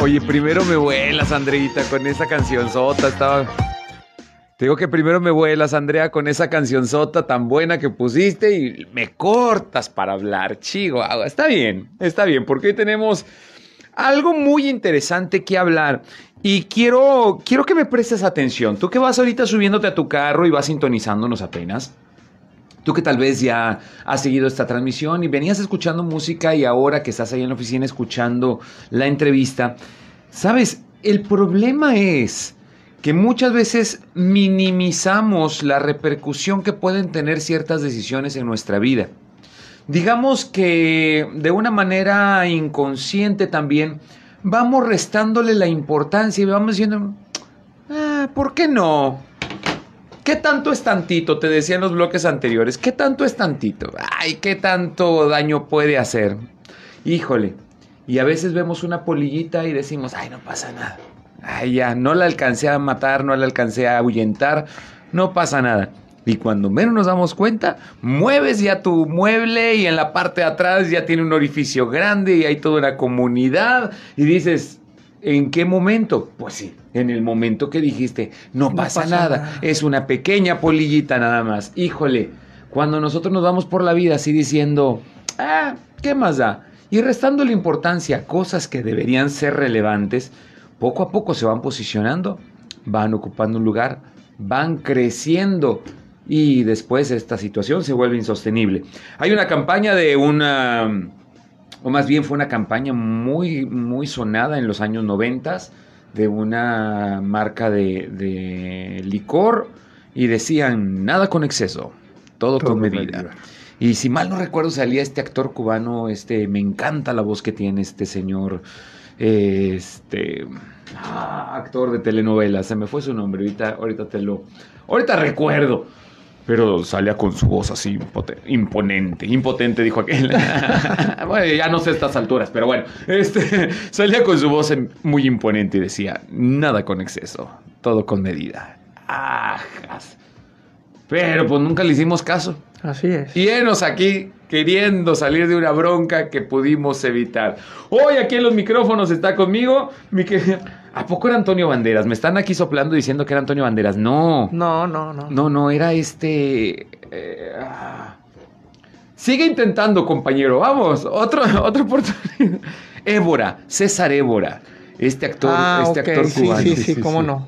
Oye, primero me vuelas, Andreita, con esa canción sota. Estaba. Te digo que primero me vuelas, Andrea, con esa canción sota tan buena que pusiste y me cortas para hablar, chico. Está bien, está bien, porque hoy tenemos algo muy interesante que hablar. Y quiero, quiero que me prestes atención. Tú que vas ahorita subiéndote a tu carro y vas sintonizándonos apenas. Tú que tal vez ya has seguido esta transmisión y venías escuchando música y ahora que estás ahí en la oficina escuchando la entrevista, sabes, el problema es que muchas veces minimizamos la repercusión que pueden tener ciertas decisiones en nuestra vida. Digamos que de una manera inconsciente también vamos restándole la importancia y vamos diciendo, ah, ¿por qué no? ¿Qué tanto es tantito? Te decía en los bloques anteriores. ¿Qué tanto es tantito? Ay, ¿qué tanto daño puede hacer? Híjole. Y a veces vemos una polillita y decimos, ay, no pasa nada. Ay, ya, no la alcancé a matar, no la alcancé a ahuyentar, no pasa nada. Y cuando menos nos damos cuenta, mueves ya tu mueble y en la parte de atrás ya tiene un orificio grande y hay toda una comunidad y dices, ¿En qué momento? Pues sí, en el momento que dijiste, no, pasa, nada, es una pequeña polillita nada más. Híjole, cuando nosotros nos vamos por la vida así diciendo, ah, ¿qué más da? Y restando la importancia a cosas que deberían ser relevantes, poco a poco se van posicionando, van ocupando un lugar, van creciendo y después esta situación se vuelve insostenible. Hay una campaña de una o más bien fue una campaña muy, muy sonada en los años noventas de una marca de, licor y decían nada con exceso, todo, con medida. Y si mal no recuerdo salía este actor cubano, este, me encanta la voz que tiene este señor, este, ah, actor de telenovela, se me fue su nombre, ahorita, ahorita te lo, ahorita recuerdo pero salía con su voz así imponente, impotente, dijo aquel. bueno, ya no sé estas alturas, pero bueno, este, salía con su voz muy imponente y decía, nada con exceso, todo con medida. Ajas. Pero pues nunca le hicimos caso. Así es. Y enos aquí queriendo salir de una bronca que pudimos evitar. Hoy aquí en los micrófonos está conmigo mi querido... ¿A poco era Antonio Banderas? Me están aquí soplando diciendo que era Antonio Banderas. No. No, no, no. No, no, era este. Eh, ah. Sigue intentando, compañero. Vamos, otro, otra oportunidad. Évora, César Évora. Este actor, ah, este actor cubano. Sí, sí, sí, cómo no.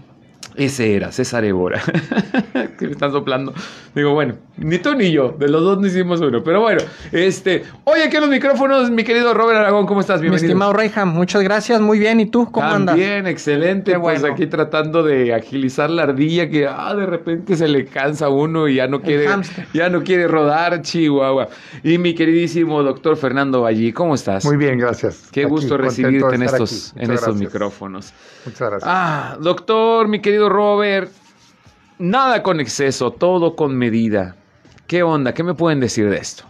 Ese era, César Évora. que me están soplando. Digo, bueno, ni tú ni yo, de los dos no hicimos uno. Pero bueno, este. Oye, aquí en los micrófonos, mi querido Robert Aragón, ¿cómo estás? Bienvenido. Mi estimado Reyham, muchas gracias, muy bien. ¿Y tú, cómo andas? Bien, excelente. pues aquí tratando de agilizar la ardilla que ah, de repente se le cansa a uno y ya no quiere, ya no quiere rodar, Chihuahua. Y mi queridísimo doctor Fernando Vallí, ¿cómo estás? Muy bien, gracias. Qué gusto recibirte en estos, en estos micrófonos. Muchas gracias. Ah, doctor, mi querido Robert, nada con exceso, todo con medida. ¿Qué onda? ¿Qué me pueden decir de esto?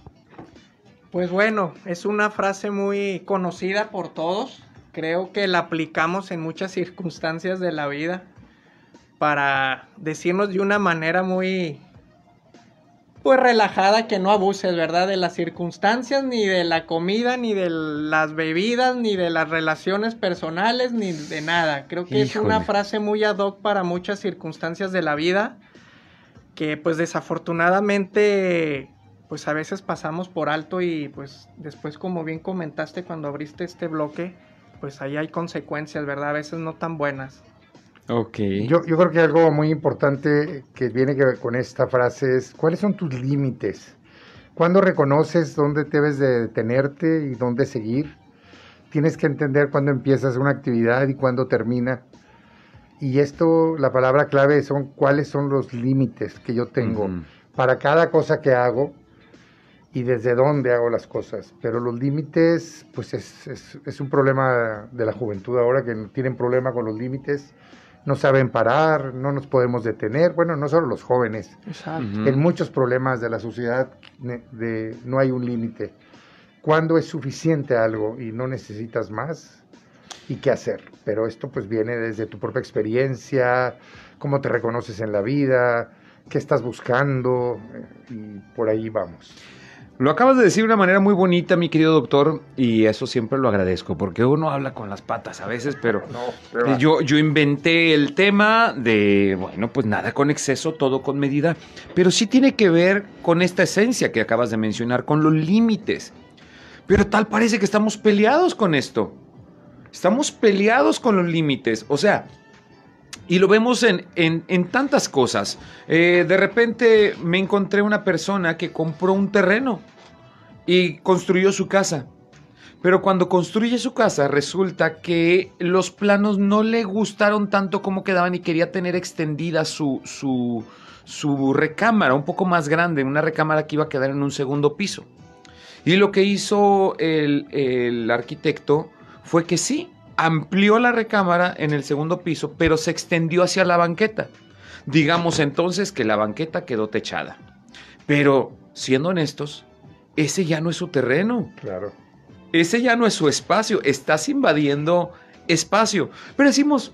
Pues bueno, es una frase muy conocida por todos. Creo que la aplicamos en muchas circunstancias de la vida para decirnos de una manera muy pues relajada, que no abuses, ¿verdad? De las circunstancias, ni de la comida, ni de las bebidas, ni de las relaciones personales, ni de nada. Creo que es una frase muy ad hoc para muchas circunstancias de la vida, que pues desafortunadamente pues a veces pasamos por alto y pues después como bien comentaste cuando abriste este bloque, pues ahí hay consecuencias, ¿verdad? A veces no tan buenas. Ok. Yo, yo creo que algo muy importante que viene con esta frase es, ¿cuáles son tus límites? ¿Cuándo reconoces dónde debes de detenerte y dónde seguir? Tienes que entender cuándo empiezas una actividad y cuándo termina. Y esto, la palabra clave son cuáles son los límites que yo tengo para cada cosa que hago y desde dónde hago las cosas. Pero los límites, pues es, es, es un problema de la juventud ahora que tienen problema con los límites no saben parar, no nos podemos detener. Bueno, no solo los jóvenes. En muchos problemas de la sociedad de, no hay un límite. ¿Cuándo es suficiente algo y no necesitas más? ¿Y qué hacer? Pero esto pues viene desde tu propia experiencia, cómo te reconoces en la vida, qué estás buscando eh, y por ahí vamos. Lo acabas de decir de una manera muy bonita, mi querido doctor, y eso siempre lo agradezco, porque uno habla con las patas a veces, pero, yo, yo inventé el tema de, bueno, pues nada con exceso, todo con medida, pero sí tiene que ver con esta esencia que acabas de mencionar, con los límites. Pero tal parece que estamos peleados con esto. Estamos peleados con los límites. O sea, y lo vemos en, en, tantas cosas. Eh, de repente me encontré una persona que compró un terreno y construyó su casa. Pero cuando construye su casa resulta que los planos no le gustaron tanto como quedaban y quería tener extendida su, su, su recámara un poco más grande, una recámara que iba a quedar en un segundo piso. Y lo que hizo el, el arquitecto fue que sí, amplió la recámara en el segundo piso, pero se extendió hacia la banqueta. Digamos entonces que la banqueta quedó techada. Pero, siendo honestos, ese ya no es su terreno. Claro. Ese ya no es su espacio. Estás invadiendo espacio. Pero decimos,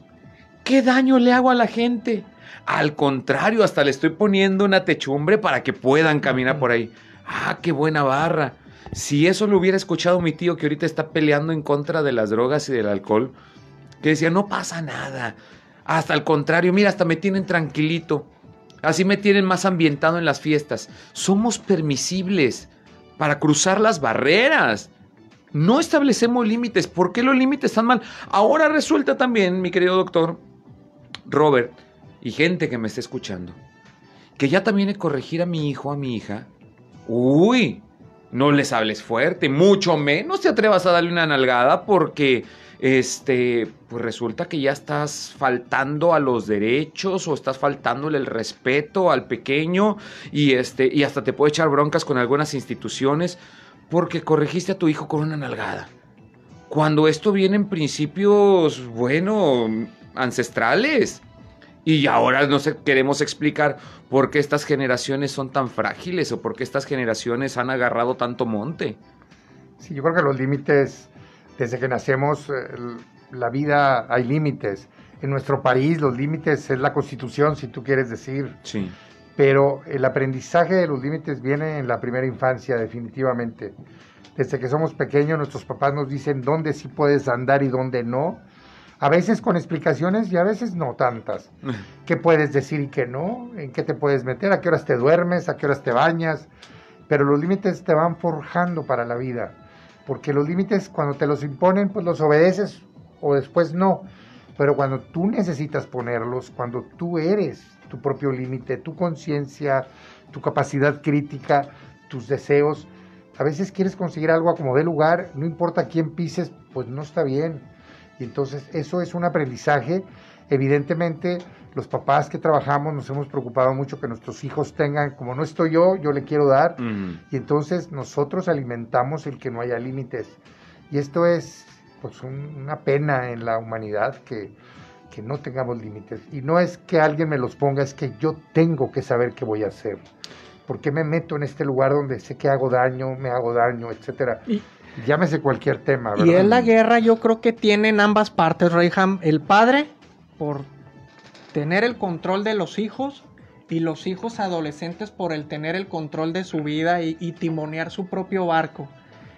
¿qué daño le hago a la gente? Al contrario, hasta le estoy poniendo una techumbre para que puedan caminar por ahí. Ah, qué buena barra. Si eso lo hubiera escuchado mi tío que ahorita está peleando en contra de las drogas y del alcohol, que decía, no pasa nada. Hasta al contrario, mira, hasta me tienen tranquilito. Así me tienen más ambientado en las fiestas. Somos permisibles para cruzar las barreras. No establecemos límites. ¿Por qué los límites están mal? Ahora resulta también, mi querido doctor Robert, y gente que me está escuchando, que ya también he corregir a mi hijo, a mi hija. Uy, no les hables fuerte, mucho menos te atrevas a darle una nalgada porque este, pues resulta que ya estás faltando a los derechos o estás faltándole el respeto al pequeño y este y hasta te puede echar broncas con algunas instituciones porque corregiste a tu hijo con una nalgada. Cuando esto viene en principios, bueno, ancestrales. Y ahora no sé, queremos explicar por qué estas generaciones son tan frágiles o por qué estas generaciones han agarrado tanto monte. Sí, yo creo que los límites, desde que nacemos, eh, la vida hay límites. En nuestro país los límites es la constitución, si tú quieres decir. Sí. Pero el aprendizaje de los límites viene en la primera infancia, definitivamente. Desde que somos pequeños, nuestros papás nos dicen dónde sí puedes andar y dónde no a veces con explicaciones y a veces no tantas. ¿Qué puedes decir y qué no? ¿En qué te puedes meter? ¿A qué horas te duermes? ¿A qué horas te bañas? Pero los límites te van forjando para la vida. Porque los límites cuando te los imponen, pues los obedeces o después no. Pero cuando tú necesitas ponerlos, cuando tú eres tu propio límite, tu conciencia, tu capacidad crítica, tus deseos, a veces quieres conseguir algo a como dé lugar, no importa quién pises, pues no está bien y entonces eso es un aprendizaje. Evidentemente, los papás que trabajamos nos hemos preocupado mucho que nuestros hijos tengan, como no estoy yo, yo le quiero dar. Y entonces nosotros alimentamos el que no haya límites. Y esto es pues una pena en la humanidad que, que no tengamos límites. Y no es que alguien me los ponga, es que yo tengo que saber qué voy a hacer. ¿Por qué me meto en este lugar donde sé que hago daño, me hago daño, etcétera? Llámese cualquier tema, ¿verdad? Y en la guerra yo creo que tienen ambas partes, Reyham. El padre, por tener el control de los hijos, y los hijos adolescentes por el tener el control de su vida y, timonear su propio barco.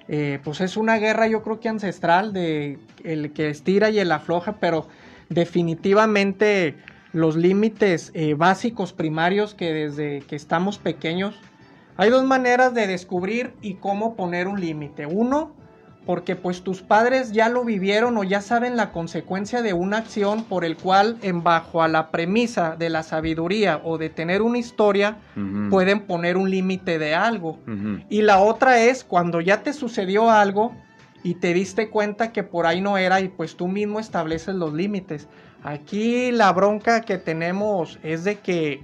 Eh, pues es una guerra yo creo que ancestral de el que estira y el afloja, pero definitivamente los límites eh, básicos primarios que desde que estamos pequeños hay dos maneras de descubrir y cómo poner un límite. Uno, porque pues tus padres ya lo vivieron o ya saben la consecuencia de una acción por el cual en bajo a la premisa de la sabiduría o de tener una historia pueden poner un límite de algo. Y la otra es cuando ya te sucedió algo y te diste cuenta que por ahí no era y pues tú mismo estableces los límites. Aquí la bronca que tenemos es de que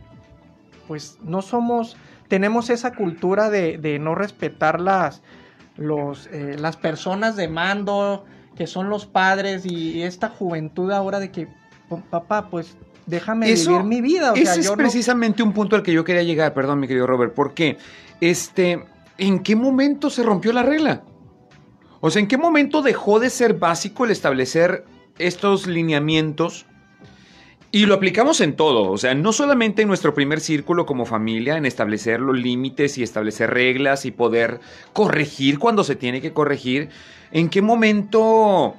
pues no somos tenemos esa cultura de, no respetar las, los, eh, las personas de mando, que son los padres, y esta juventud ahora de que, papá, pues déjame vivir mi vida. ese es precisamente un punto al que yo quería llegar, perdón, mi querido Robert, porque, este, ¿en qué momento se rompió la regla? O sea, ¿en qué momento dejó de ser básico el establecer estos lineamientos Y lo aplicamos en todo, o sea, no solamente en nuestro primer círculo como familia, en establecer los límites y establecer reglas y poder corregir cuando se tiene que corregir. ¿En qué momento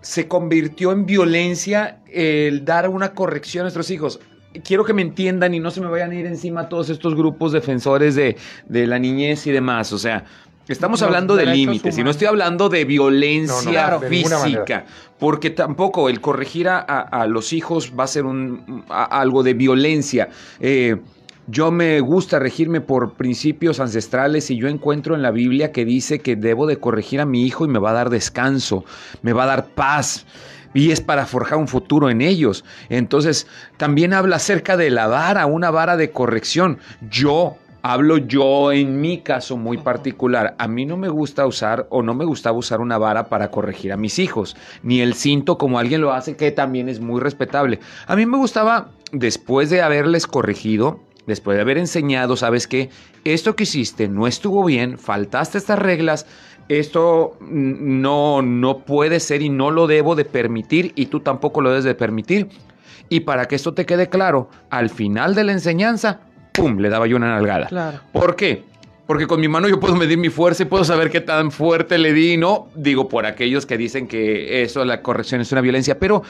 se convirtió en violencia el dar una corrección a nuestros hijos? Quiero que me entiendan y no se me vayan a ir encima todos estos grupos defensores de, de la niñez y demás. O sea, Estamos hablando de límites y no estoy hablando de violencia física, porque tampoco el corregir a, los hijos va a ser un, algo de violencia. Eh, yo me gusta regirme por principios ancestrales y yo encuentro en la Biblia que dice que debo de corregir a mi hijo y me va a dar descanso, me va a dar paz y es para forjar un futuro en ellos. Entonces, también habla acerca de la vara, una vara de corrección. Yo Hablo yo en mi caso muy particular. A mí no me gusta usar o no me gustaba usar una vara para corregir a mis hijos, ni el cinto como alguien lo hace, que también es muy respetable. A mí me gustaba, después de haberles corregido, después de haber enseñado, sabes que esto que hiciste no estuvo bien, faltaste estas reglas, esto no, no puede ser y no lo debo de permitir y tú tampoco lo debes de permitir. Y para que esto te quede claro, al final de la enseñanza, ¡pum! Le daba yo una nalgada. Claro. ¿Por qué? Porque con mi mano yo puedo medir mi fuerza y puedo saber qué tan fuerte le di, ¿no? Digo, por aquellos que dicen que eso, la corrección es una violencia. Pero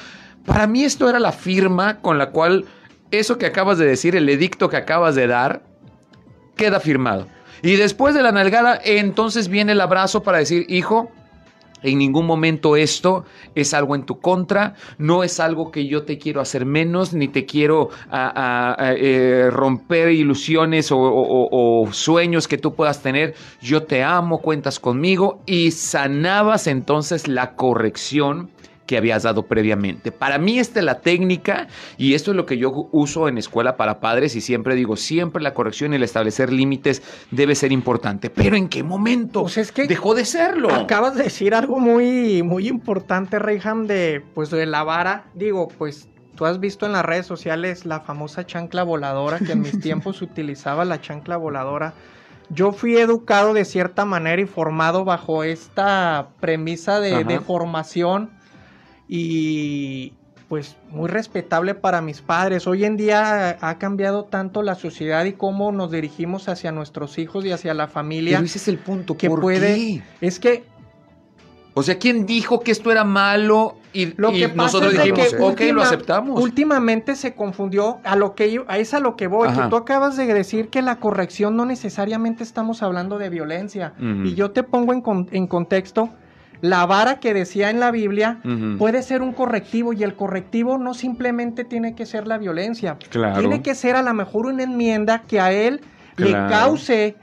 para mí esto era la firma con la cual eso que acabas de decir, el edicto que acabas de dar, queda firmado. Y después de la nalgada, entonces viene el abrazo para decir, hijo, en ningún momento esto es algo en tu contra, no es algo que yo te quiero hacer menos, ni te quiero eh, romper ilusiones o sueños que tú puedas tener. Yo te amo, cuentas conmigo y sanabas entonces la corrección que habías dado previamente. Para mí esta es la técnica y esto es lo que yo uso en escuela para padres y siempre digo, siempre la corrección y el establecer límites debe ser importante. Pero ¿en qué momento pues es que dejó de serlo? Acabas de decir algo muy, muy importante, Reyham, de, pues, de la vara. Digo, pues tú has visto en las redes sociales la famosa chancla voladora, que en mis tiempos utilizaba la chancla voladora. Yo fui educado de cierta manera y formado bajo esta premisa de, de formación y pues muy respetable para mis padres. Hoy en día ha cambiado tanto la sociedad y cómo nos dirigimos hacia nuestros hijos y hacia la familia. Pero ese es el punto. Que puede. Es que. O sea, ¿quién dijo que esto era malo? Y, lo que nosotros dijimos, ok, lo aceptamos. Últimamente se confundió a lo que es a lo que voy. Que tú acabas de decir que la corrección no necesariamente estamos hablando de violencia. Y yo te pongo en, en contexto la vara que decía en la Biblia puede ser un correctivo y el correctivo no simplemente tiene que ser la violencia. Tiene que ser a lo mejor una enmienda que a él le cause,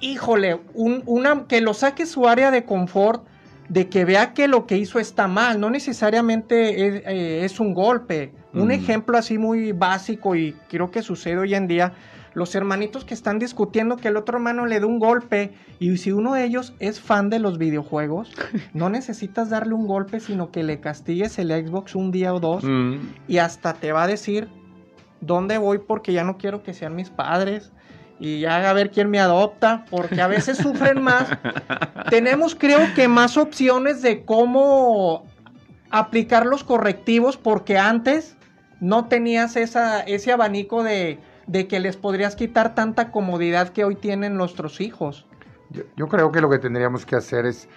híjole, una, que lo saque su área de confort, de que vea que lo que hizo está mal, no necesariamente es, eh, un golpe. Un ejemplo así muy básico y creo que sucede hoy en día los hermanitos que están discutiendo que el otro hermano le dé un golpe y si uno de ellos es fan de los videojuegos, no necesitas darle un golpe, sino que le castigues el Xbox un día o dos mm. y hasta te va a decir dónde voy porque ya no quiero que sean mis padres y ya a ver quién me adopta, porque a veces sufren más. Tenemos creo que más opciones de cómo aplicar los correctivos porque antes no tenías esa, ese abanico de de que les podrías quitar tanta comodidad que hoy tienen nuestros hijos. Yo, creo que lo que tendríamos que hacer es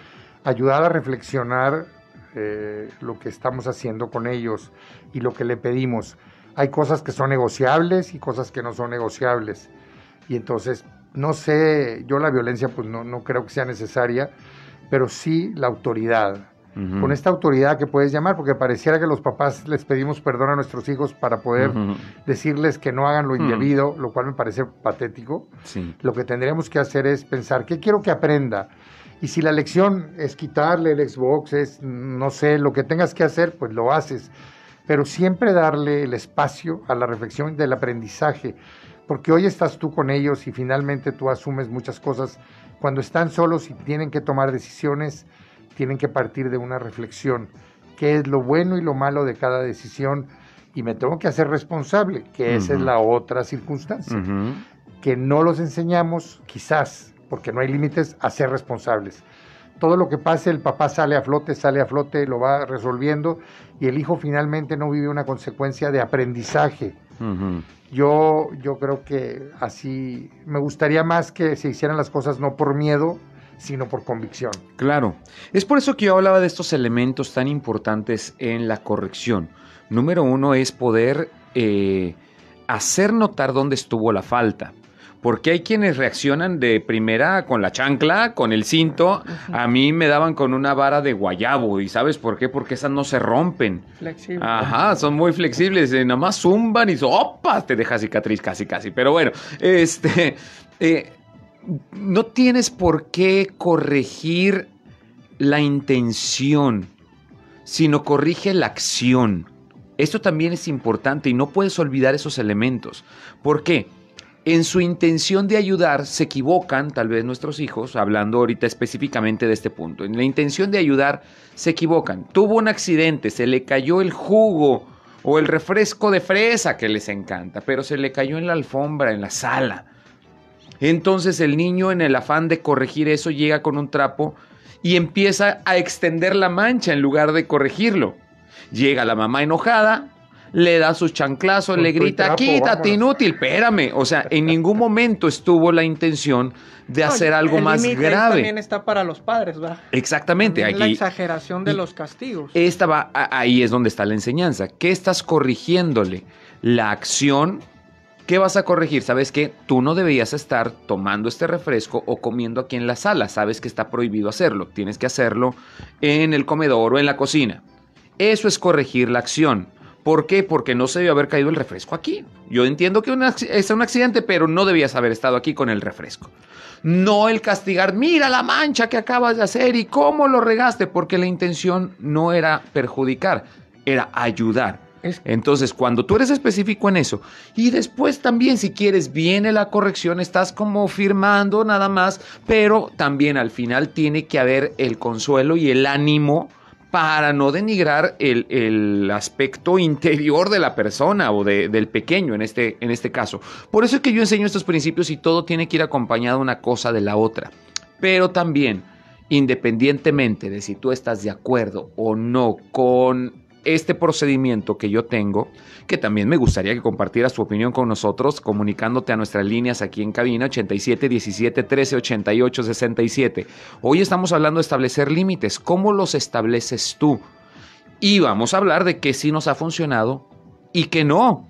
ayudar a reflexionar eh, lo que estamos haciendo con ellos y lo que le pedimos. Hay cosas que son negociables y cosas que no son negociables. Y entonces, no sé, yo la violencia pues no, no creo que sea necesaria, pero sí la autoridad con esta autoridad que puedes llamar, porque pareciera que los papás les pedimos perdón a nuestros hijos para poder decirles que no hagan lo indebido, lo cual me parece patético. Lo que tendríamos que hacer es pensar, ¿qué quiero que aprenda? Y si la lección es quitarle el Xbox, es, no sé, lo que tengas que hacer, pues lo haces. Pero siempre darle el espacio a la reflexión del aprendizaje, porque hoy estás tú con ellos y finalmente tú asumes muchas cosas. Cuando están solos y tienen que tomar decisiones, tienen que partir de una reflexión, qué es lo bueno y lo malo de cada decisión y me tengo que hacer responsable, que esa es la otra circunstancia, que no los enseñamos quizás, porque no hay límites, a ser responsables. todo lo que pase, el papá sale a flote, sale a flote, lo va resolviendo y el hijo finalmente no vive una consecuencia de aprendizaje. Yo, yo creo que así me gustaría más que se hicieran las cosas no por miedo, sino por convicción. Claro. Es por eso que yo hablaba de estos elementos tan importantes en la corrección. Número uno es poder eh, hacer notar dónde estuvo la falta. Porque hay quienes reaccionan de primera con la chancla, con el cinto. A mí me daban con una vara de guayabo. ¿Y sabes por qué? Porque esas no se rompen. Flexibles. Ajá, son muy flexibles. nada más zumban y ¡opa! Te deja cicatriz casi, casi. Pero bueno, este. Eh, no tienes por qué corregir la intención, sino corrige la acción. Esto también es importante y no puedes olvidar esos elementos. ¿Por qué? En su intención de ayudar se equivocan, tal vez nuestros hijos, hablando ahorita específicamente de este punto. En la intención de ayudar se equivocan. Tuvo un accidente, se le cayó el jugo o el refresco de fresa que les encanta, pero se le cayó en la alfombra, en la sala. Entonces el niño en el afán de corregir eso llega con un trapo y empieza a extender la mancha en lugar de corregirlo. Llega la mamá enojada, le da sus chanclazos, le grita, quítate, inútil, espérame. O sea, en ningún momento estuvo la intención de hacer algo más grave. También está para los padres, ¿verdad? Exactamente. Aquí, la exageración de los castigos. Esta va, ahí es donde está la enseñanza. ¿Qué estás corrigiéndole? La acción ¿Qué vas a corregir? Sabes que tú no deberías estar tomando este refresco o comiendo aquí en la sala. Sabes que está prohibido hacerlo. Tienes que hacerlo en el comedor o en la cocina. Eso es corregir la acción. ¿Por qué? Porque no se debió haber caído el refresco aquí. Yo entiendo que es un accidente, pero no debías haber estado aquí con el refresco. No el castigar, mira la mancha que acabas de hacer y cómo lo regaste, porque la intención no era perjudicar, era ayudar. Entonces, cuando tú eres específico en eso, y después también, si quieres, viene la corrección, estás como firmando nada más, pero también al final tiene que haber el consuelo y el ánimo para no denigrar el, aspecto interior de la persona o del pequeño en este, en este caso. Por eso es que yo enseño estos principios y todo tiene que ir acompañado una cosa de la otra. Pero también, independientemente de si tú estás de acuerdo o no con este procedimiento que yo tengo, que también me gustaría que compartieras tu opinión con nosotros, comunicándote a nuestras líneas aquí en cabina 87 17 13 88 67. Hoy estamos hablando de establecer límites. ¿Cómo los estableces tú? Y vamos a hablar de qué sí nos ha funcionado y qué no.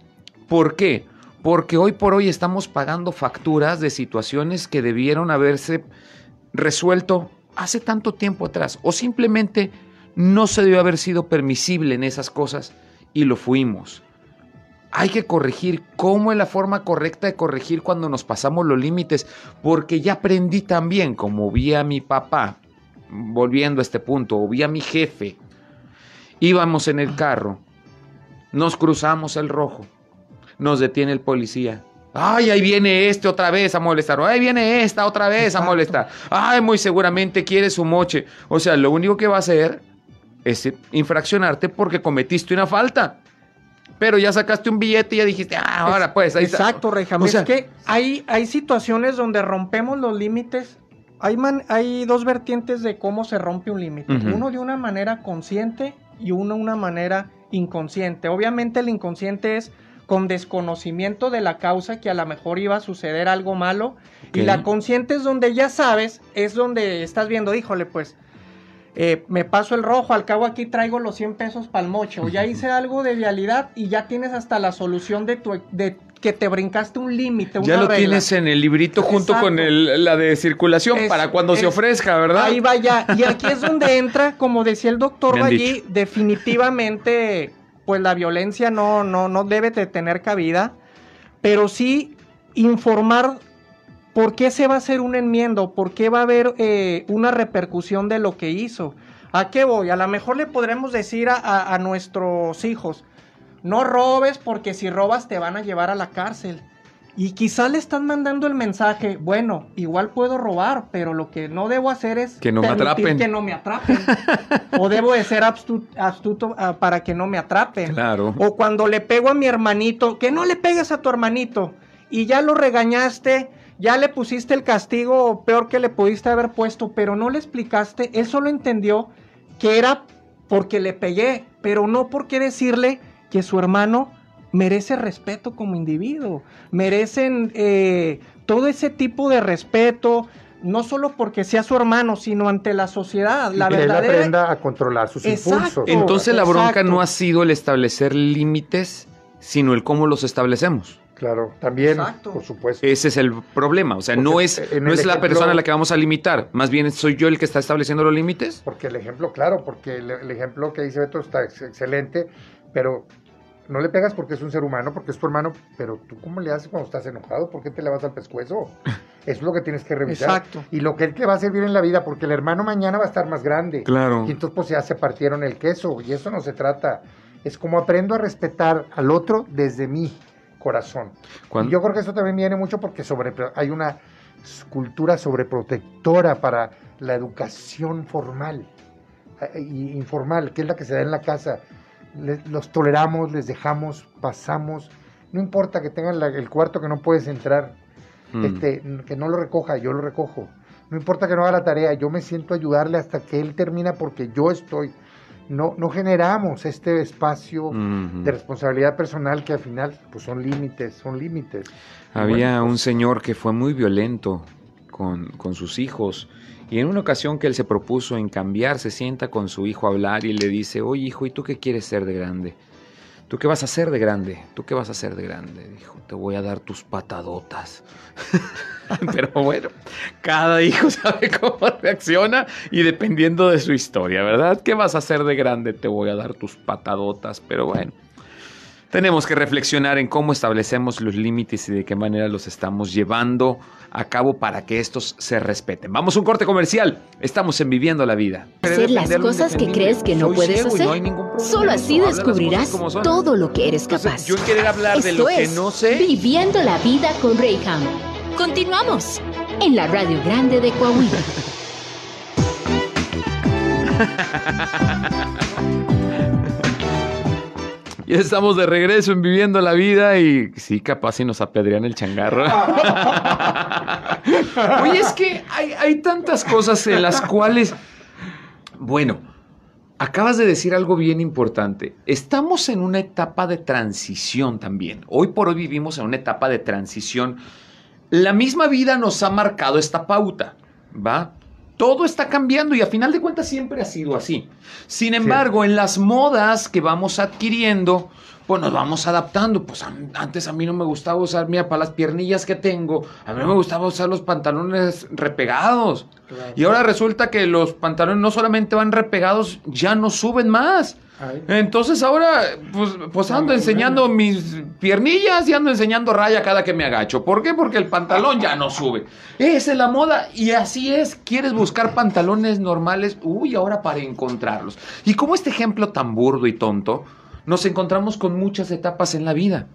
¿Por qué? Porque hoy por hoy estamos pagando facturas de situaciones que debieron haberse resuelto hace tanto tiempo atrás o simplemente no se debió haber sido permisible en esas cosas y lo fuimos. Hay que corregir. ¿Cómo es la forma correcta de corregir cuando nos pasamos los límites? Porque ya aprendí también, como vi a mi papá, volviendo a este punto, o vi a mi jefe, íbamos en el carro, nos cruzamos el rojo, nos detiene el policía. Ay, ahí viene este otra vez a molestar. Ahí viene esta otra vez a molestar. Ay, muy seguramente quiere su moche. O sea, lo único que va a hacer es infraccionarte porque cometiste una falta. Pero ya sacaste un billete y ya dijiste, ah, ahora pues ahí Exacto, Rejame. es que hay, hay situaciones donde rompemos los límites. Hay, hay dos vertientes de cómo se rompe un límite. Uno de una manera consciente y uno de una manera inconsciente. Obviamente el inconsciente es con desconocimiento de la causa que a lo mejor iba a suceder algo malo. Y la consciente es donde ya sabes, es donde estás viendo, híjole, pues eh, me paso el rojo, al cabo aquí traigo los 100 pesos para el moche, o ya hice algo de vialidad y ya tienes hasta la solución de tu de que te brincaste un límite. Ya lo tienes en el librito junto con el, la de circulación para cuando se ofrezca, ¿verdad? Ahí vaya. Y aquí es donde entra, como decía el doctor allí, definitivamente, pues la violencia no, no, no debe de tener cabida, pero sí informar ¿Por qué se va a hacer un enmiendo? ¿Por qué va a haber eh, una repercusión de lo que hizo? ¿A qué voy? A lo mejor le podremos decir a, nuestros hijos, no robes porque si robas te van a llevar a la cárcel. Y quizá le están mandando el mensaje, bueno, igual puedo robar, pero lo que no debo hacer es que no me atrapen. Que no me atrapen. o debo de ser astuto, ah, para que no me atrapen. Claro. O cuando le pego a mi hermanito, que no le pegues a tu hermanito y ya lo regañaste ya le pusiste el castigo peor que le pudiste haber puesto, pero no le explicaste, él solo entendió que era porque le pegué, pero no porque decirle que su hermano merece respeto como individuo, merecen eh, todo ese tipo de respeto, no solo porque sea su hermano, sino ante la sociedad. La que verdadera... él aprenda a controlar sus impulsos. Entonces la bronca no ha sido el establecer límites, sino el cómo los establecemos. Claro, también, por supuesto. Ese es el problema. O sea, no es, no es la persona a la que vamos a limitar. Más bien soy yo el que está estableciendo los límites. Porque el ejemplo, claro, porque el, el ejemplo que dice Beto está excelente, pero no le pegas porque es un ser humano, porque es tu hermano, pero tú cómo le haces cuando estás enojado, ¿por qué te le vas al pescuezo? Eso es lo que tienes que revisar. Exacto. Y lo que él te va a servir en la vida, porque el hermano mañana va a estar más grande. Claro. Y entonces pues ya se partieron el queso, y eso no se trata. Es como aprendo a respetar al otro desde mi corazón. Y yo creo que eso también viene mucho porque sobre, hay una cultura sobreprotectora para la educación formal e informal, que es la que se da en la casa los toleramos, les dejamos, pasamos. No importa que tengan el cuarto que no puedes entrar, mm. este, que no lo recoja, yo lo recojo. No importa que no haga la tarea, yo me siento a ayudarle hasta que él termina porque yo estoy. No, no generamos este espacio de responsabilidad personal que al final pues son límites, son límites. Había un pues señor que fue muy violento con, con sus hijos y en una ocasión que él se propuso en cambiar, se sienta con su hijo a hablar y le dice, oye hijo, ¿y tú qué quieres ser de grande? ¿Tú qué vas a hacer de grande? ¿Tú qué vas a hacer de grande? Dijo, te voy a dar tus patadotas. Pero bueno, cada hijo sabe cómo reacciona y dependiendo de su historia, ¿verdad? ¿Qué vas a hacer de grande? Te voy a dar tus patadotas. Pero bueno, tenemos que reflexionar en cómo establecemos los límites y de qué manera los estamos llevando a cabo para que estos se respeten. Vamos a un corte comercial. Estamos en Viviendo la Vida. Hacer las cosas que crees que no puedes hacer. Solo así descubrirás todo lo que eres capaz. yo quiero hablar de lo que no sé. Viviendo la Vida con Rayham. Continuamos en la Radio Grande de Coahuila. Ya estamos de regreso en Viviendo la Vida y sí, capaz si nos apedrean el changarro. Oye, es que hay, hay tantas cosas en las cuales, bueno, acabas de decir algo bien importante. Estamos en una etapa de transición también. Hoy por hoy vivimos en una etapa de transición. La misma vida nos ha marcado esta pauta, ¿va? Todo está cambiando y a final de cuentas siempre ha sido así. Sin embargo, en las modas que vamos adquiriendo, pues nos vamos adaptando. Pues antes a mí no me gustaba usar, mira, para las piernillas que tengo, a mí no me gustaba usar los pantalones repegados. Y ahora resulta que los pantalones no solamente van repegados, ya no suben más. Entonces ahora, pues, pues ando enseñando mis piernillas y ando enseñando raya cada que me agacho. ¿Por qué? Porque el pantalón ya no sube. Esa es la moda y así es. ¿Quieres buscar pantalones normales? Uy, ahora para encontrarlos. Y como este ejemplo tan burdo y tonto, nos encontramos con muchas etapas en la vida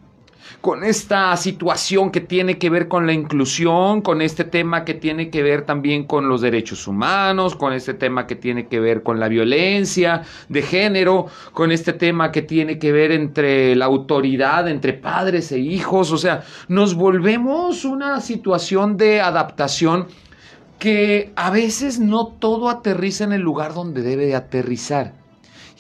con esta situación que tiene que ver con la inclusión, con este tema que tiene que ver también con los derechos humanos, con este tema que tiene que ver con la violencia de género, con este tema que tiene que ver entre la autoridad, entre padres e hijos, o sea, nos volvemos una situación de adaptación que a veces no todo aterriza en el lugar donde debe de aterrizar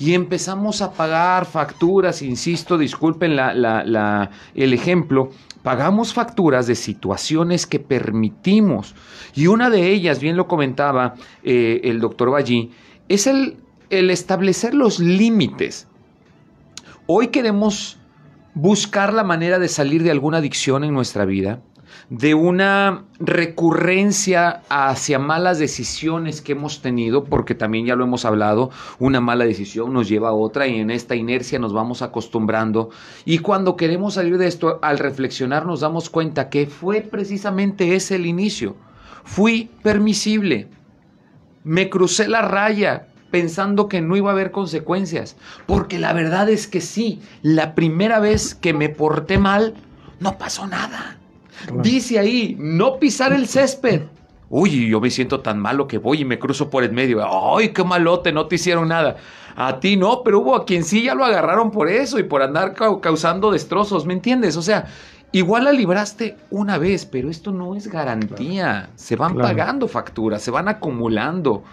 y empezamos a pagar facturas, insisto, disculpen la, el ejemplo, pagamos facturas de situaciones que permitimos. Y una de ellas, bien lo comentaba eh, el doctor Ballí, es el, el establecer los límites. Hoy queremos buscar la manera de salir de alguna adicción en nuestra vida de una recurrencia hacia malas decisiones que hemos tenido, porque también ya lo hemos hablado, una mala decisión nos lleva a otra y en esta inercia nos vamos acostumbrando. Y cuando queremos salir de esto, al reflexionar nos damos cuenta que fue precisamente ese el inicio. Fui permisible, me crucé la raya, pensando que no iba a haber consecuencias. Porque la verdad es que sí, la primera vez que me porté mal, no pasó nada. Dice ahí, no pisar el césped. Uy, yo me siento tan malo que voy y me cruzo por el medio. Ay, qué malote, no te hicieron nada. A ti no, pero hubo a quien sí ya lo agarraron por eso y por andar causando destrozos, ¿me entiendes? O sea, Igual la libraste una vez, pero esto no es garantía. Se van pagando facturas, se van acumulando.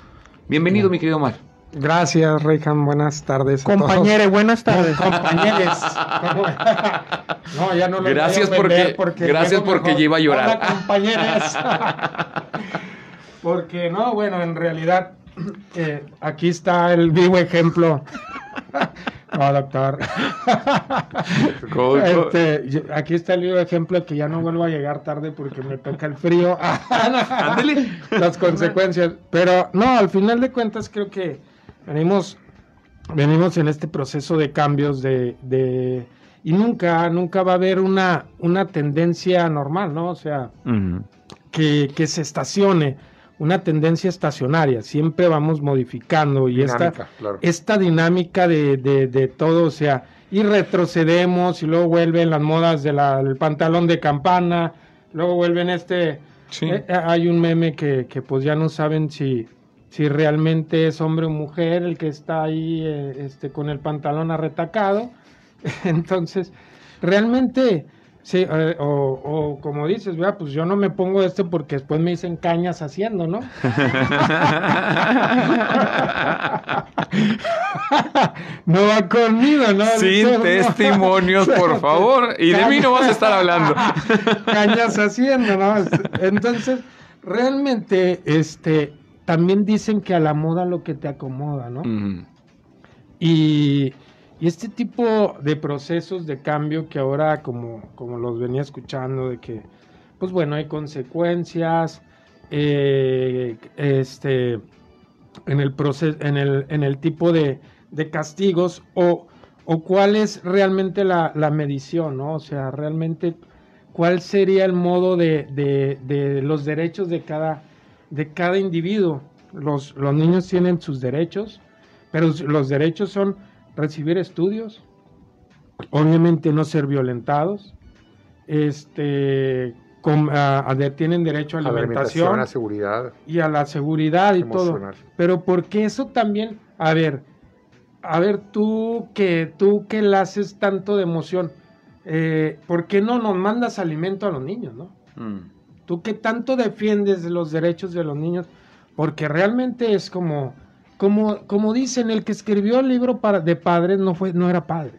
Bienvenido, mi querido Omar. Gracias, Reyhan. Buenas tardes. Compañere, buenas tardes. Compañeros. no, ya no lo Gracias porque, porque gracias porque ya iba a llorar. Hola, compañeros. porque no, bueno, en realidad eh, aquí está el vivo ejemplo no, doctor. Este, aquí está el ejemplo que ya no vuelvo a llegar tarde porque me toca el frío. Las consecuencias. Pero no, al final de cuentas creo que venimos, venimos en este proceso de cambios de, de y nunca, nunca va a haber una, una tendencia normal, ¿no? O sea, que, que se estacione. Una tendencia estacionaria, siempre vamos modificando y esta, esta dinámica de, de, todo, o sea, y retrocedemos y luego vuelven las modas del pantalón de campana, luego vuelven este, eh, hay un meme que, que, pues ya no saben si, si realmente es hombre o mujer el que está ahí eh, este, con el pantalón arretacado, entonces realmente Sí, eh, o, como dices, vea, pues yo no me pongo esto porque después me dicen cañas haciendo, ¿no? no va conmigo, ¿no? Sin testimonios, por favor. Y de mí no vas a estar hablando. cañas haciendo, ¿no? Entonces, realmente, este, también dicen que a la moda lo que te acomoda, ¿no? Y y este tipo de procesos de cambio que ahora, como, como los venía escuchando, de que, pues bueno, hay consecuencias, eh, este, en el proceso, en el, en el tipo de, castigos, o, o, cuál es realmente la, medición, ¿no? O sea, realmente, cuál sería el modo de, de, los derechos de cada, de cada individuo. Los, los niños tienen sus derechos, pero los derechos son recibir estudios, obviamente no ser violentados, este, tienen derecho a, alimentación, a la seguridad y a la seguridad y todo. Pero porque eso también, a ver, a ver tú que tú que le haces tanto de emoción, eh, ¿por qué no nos mandas alimento a los niños, no? Mm. Tú que tanto defiendes los derechos de los niños, porque realmente es como como, como dicen, el que escribió el libro para, de padres no, fue, no era padre.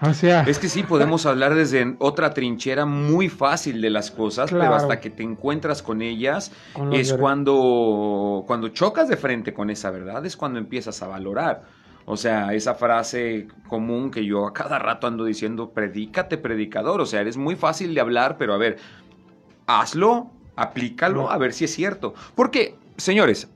O sea. Es que sí, podemos hablar desde otra trinchera muy fácil de las cosas, pero hasta que te encuentras con ellas es cuando, cuando chocas de frente con esa verdad, es cuando empiezas a valorar. O sea, esa frase común que yo a cada rato ando diciendo, predícate, predicador. O sea, eres muy fácil de hablar, pero a ver, hazlo, aplícalo, a ver si es cierto. Porque, señores,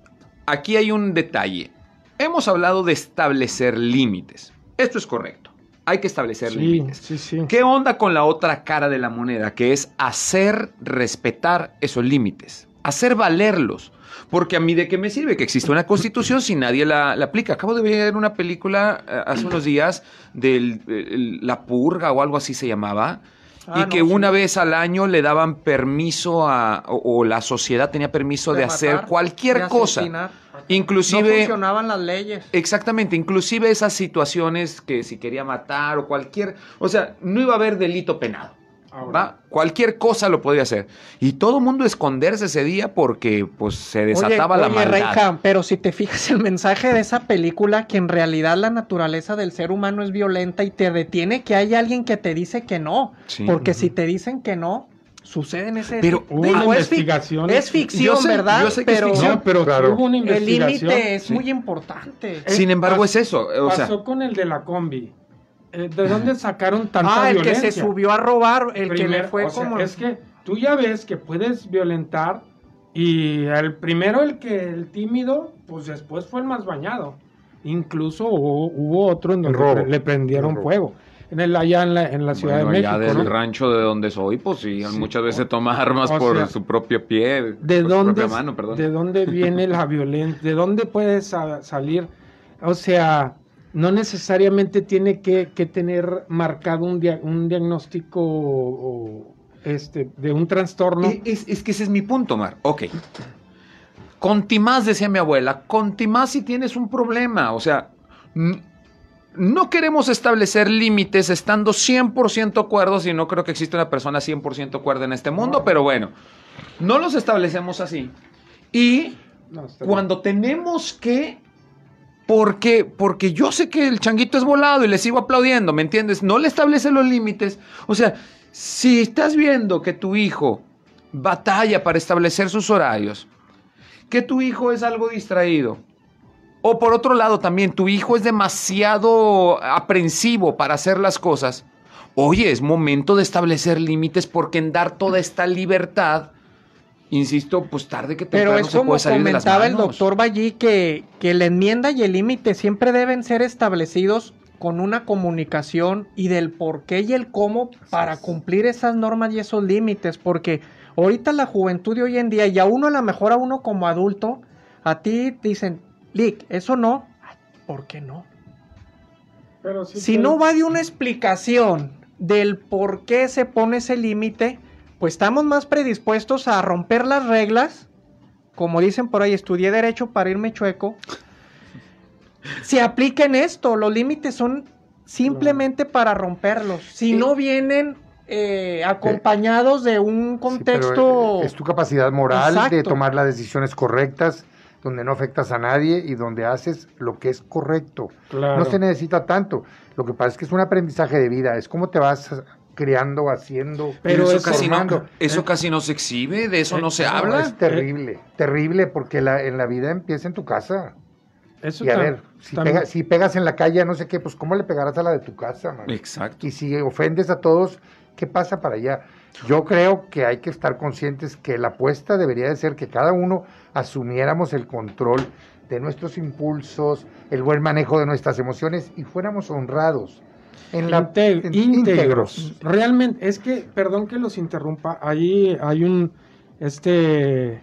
aquí hay un detalle. Hemos hablado de establecer límites. Esto es correcto. Hay que establecer límites. ¿Qué onda con la otra cara de la moneda? Que es hacer respetar esos límites. Hacer valerlos. Porque a mí de qué me sirve que exista una constitución si nadie la, aplica. Acabo de ver una película eh, hace unos días de La Purga o algo así se llamaba Ah, y que una vez al año le daban permiso a, o, la sociedad tenía permiso de, hacer cualquier cosa. Inclusive... No funcionaban las leyes. Exactamente, inclusive esas situaciones que si quería matar o cualquier... O sea, no iba a haber delito penado. Cualquier cosa lo podía hacer. Y todo el mundo esconderse ese día porque pues se desataba la maldad. pero si te fijas el mensaje de esa película, que en realidad la naturaleza del ser humano es violenta y te detiene que hay alguien que te dice que no. Porque si te dicen que no, sucede en ese pero hubo es, es ficción verdad pero, el límite es muy importante. Sin embargo es eso pasó con el de la combi ¿De dónde sacaron tanta ah, el que se subió a robar, el que le fue como... es que tú ya ves que puedes violentar y el primero, el que el tímido, pues después fue el más bañado. Incluso hubo, otro en donde le, prendieron fuego. En el, allá en la, en la Ciudad de México. Allá del rancho de donde soy, pues sí, muchas veces toma armas por su propio pie. ¿De dónde, ¿De dónde viene la violencia? ¿De dónde puede salir? O sea, no necesariamente tiene que, tener marcado un, un diagnóstico este, de un trastorno. Es, que ese es mi punto, Mar. Ok. Contimás, decía mi abuela, contimás si tienes un problema. O sea, no queremos establecer límites estando 100% cuerdos y no creo que exista una persona 100% cuerda en este mundo, pero bueno, no los establecemos así. Y cuando tenemos que porque, porque yo sé que el changuito es volado y le sigo aplaudiendo, ¿me entiendes? No le establece los límites. O sea, si estás viendo que tu hijo batalla para establecer sus horarios, que tu hijo es algo distraído, o por otro lado también tu hijo es demasiado aprensivo para hacer las cosas, oye, es momento de establecer límites porque en dar toda esta libertad insisto, pues tarde que temprano Pero es como comentaba el doctor Ballí que, que la enmienda y el límite siempre deben ser establecidos con una comunicación y del por qué y el cómo para cumplir esas normas y esos límites, porque ahorita la juventud de hoy en día, y a uno a lo mejor a uno como adulto, a ti dicen, Lick, eso no, ¿por qué no? Pero si no va de una explicación del por qué se pone ese límite, pues estamos más predispuestos a romper las reglas. Como dicen por ahí, estudié derecho para irme chueco. Se apliquen esto, los límites son simplemente para romperlos. Si no vienen eh, acompañados de un contexto... Eh, es tu capacidad moral de tomar las decisiones correctas, donde no afectas a nadie y donde haces lo que es correcto. No se necesita tanto. Lo que pasa es que es un aprendizaje de vida, es cómo te vas creando, haciendo, pero eso casi, no, eso casi no se exhibe, de eso no se habla. Es terrible, terrible, porque la, en la vida empieza en tu casa. Eso y a ver, si, pegas en la calle, no sé qué, pues ¿cómo le pegarás a la de tu casa? Man? Exacto. Y si ofendes a todos, ¿qué pasa para allá? Yo creo que hay que estar conscientes que la apuesta debería de ser que cada uno asumiéramos el control de nuestros impulsos, el buen manejo de nuestras emociones y fuéramos honrados en la íntegros. Realmente, es que, perdón que los interrumpa, ahí hay un, este,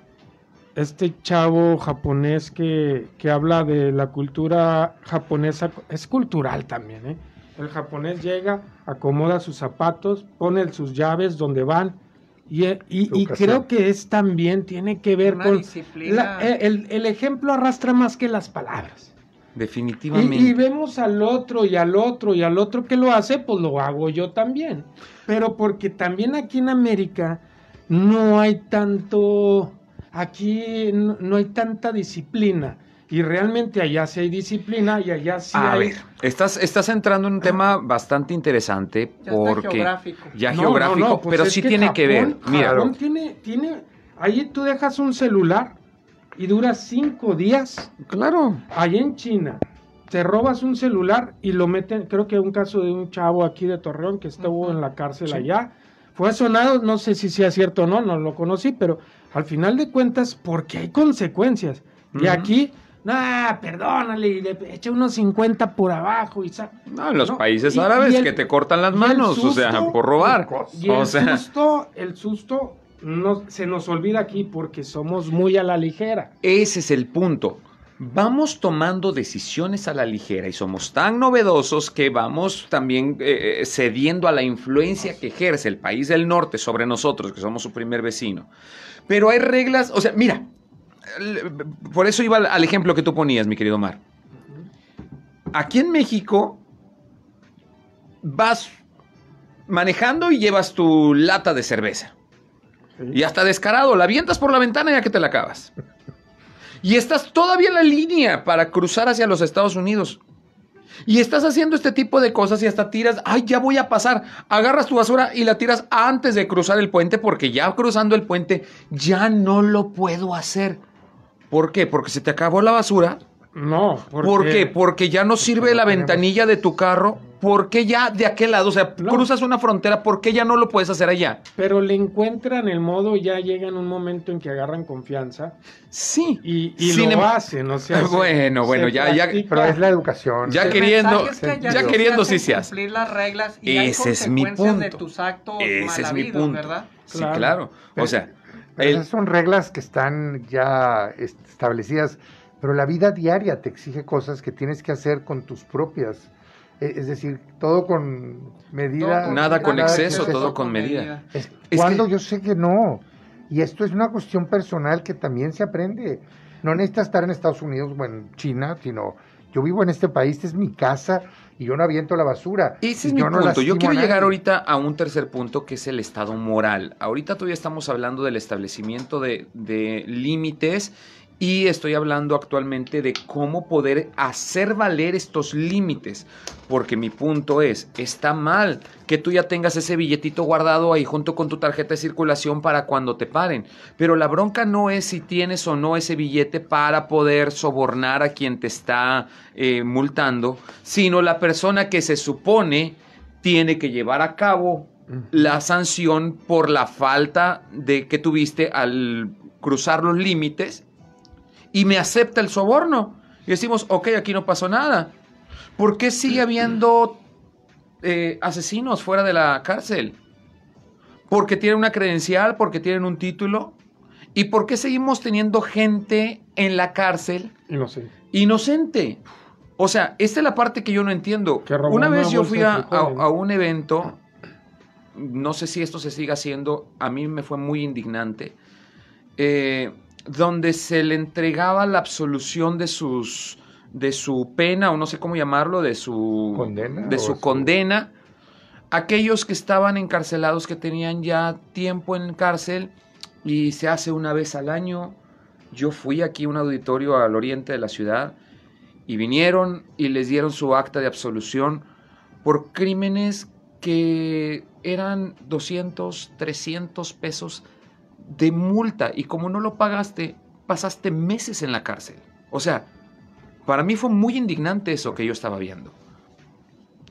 este chavo japonés que, que habla de la cultura japonesa, es cultural también, ¿eh? El japonés llega, acomoda sus zapatos, pone sus llaves donde van, y, y, creo que es también, tiene que ver con... Eh, el, el, ejemplo arrastra más que las palabras. Definitivamente. Y, vemos al otro y al otro y al otro que lo hace, pues lo hago yo también. Pero porque también aquí en América no hay tanto, aquí no, hay tanta disciplina. Y realmente allá sí hay disciplina y allá sí A hay... ver, estás, estás entrando en un tema bastante interesante ya porque... geográfico. Ya geográfico, pues pero sí tiene que ver. Mira, tiene, tiene... Ahí tú dejas un celular y dura cinco días. Claro. Allá en China, te robas un celular y lo meten, creo que un caso de un chavo aquí de Torreón que estuvo en la cárcel allá. Fue sonado, no sé si sea cierto o no, no lo conocí, pero al final de cuentas, porque hay consecuencias. Y aquí, nah, perdónale, le echa unos 50 por abajo y No, en los países árabes que te cortan las manos, o sea, por robar. Y el susto, el susto no, se nos olvida aquí porque somos muy a la ligera. Ese es el punto. Vamos tomando decisiones a la ligera y somos tan novedosos que vamos también eh, eh, cediendo a la influencia que ejerce el país del norte sobre nosotros, que somos su primer vecino. Pero hay reglas, o sea, mira, por eso iba al ejemplo que tú ponías, mi querido Mar. Aquí en México vas manejando y llevas tu lata de cerveza. Y hasta descarado, la avientas por la ventana ya que te la acabas. Y estás todavía en la línea para cruzar hacia los Estados Unidos. Y estás haciendo este tipo de cosas y hasta tiras, ay, ya voy a pasar. Agarras tu basura y la tiras antes de cruzar el puente porque ya cruzando el puente ya no lo puedo hacer. ¿Por qué? Porque se te acabó la basura. No. ¿Por qué? Porque ya no sirve la ventanilla de tu carro ¿por qué ya de aquel lado? O sea, cruzas una frontera, ¿por qué ya no lo puedes hacer allá? Pero le encuentran el modo, ya llega en un momento en que agarran confianza. Sí. Y, lo em- hacen, o sea. Bueno, bueno, ya, ya. Pero es la educación. Ya queriendo, ya, queriendo sí se hace. Cumplir las reglas y Ese es mi punto. de tus actos Ese es mi punto. ¿verdad? Sí, claro. o sea. esas son reglas que están ya establecidas, pero la vida diaria te exige cosas que tienes que hacer con tus propias es decir, todo con medida. nada con exceso, todo con medida. cuando yo sé que no. Y esto es una cuestión personal que también se aprende. No necesitas estar en Estados Unidos o en China, sino yo vivo en este país, esta es mi casa y yo no aviento la basura. Ese es mi punto. yo quiero llegar ahorita a un tercer punto que es el estado moral. Ahorita todavía estamos hablando del establecimiento de, de límites y estoy hablando actualmente de cómo poder hacer valer estos límites. Porque mi punto es, está mal que tú ya tengas ese billetito guardado ahí junto con tu tarjeta de circulación para cuando te paren. Pero la bronca no es si tienes o no ese billete para poder sobornar a quien te está eh, multando, sino la persona que se supone tiene que llevar a cabo la sanción por la falta de que tuviste al cruzar los límites y me acepta el soborno. Y decimos, ok, aquí no pasó nada. ¿Por qué sigue habiendo eh, asesinos fuera de la cárcel? Porque tienen una credencial, porque tienen un título. ¿Y por qué seguimos teniendo gente en la cárcel inocente? Inocente. O sea, esta es la parte que yo no entiendo. Una vez yo fui a, un evento, no sé si esto se sigue haciendo, a mí me fue muy indignante. Eh, donde se le entregaba la absolución de sus de su pena o no sé cómo llamarlo, de su condena, de su condena. Aquellos que estaban encarcelados que tenían ya tiempo en cárcel y se hace una vez al año. Yo fui aquí a un auditorio al oriente de la ciudad y vinieron y les dieron su acta de absolución por crímenes que eran 200, 300 pesos de multa y como no lo pagaste, pasaste meses en la cárcel. O sea, para mí fue muy indignante eso que yo estaba viendo.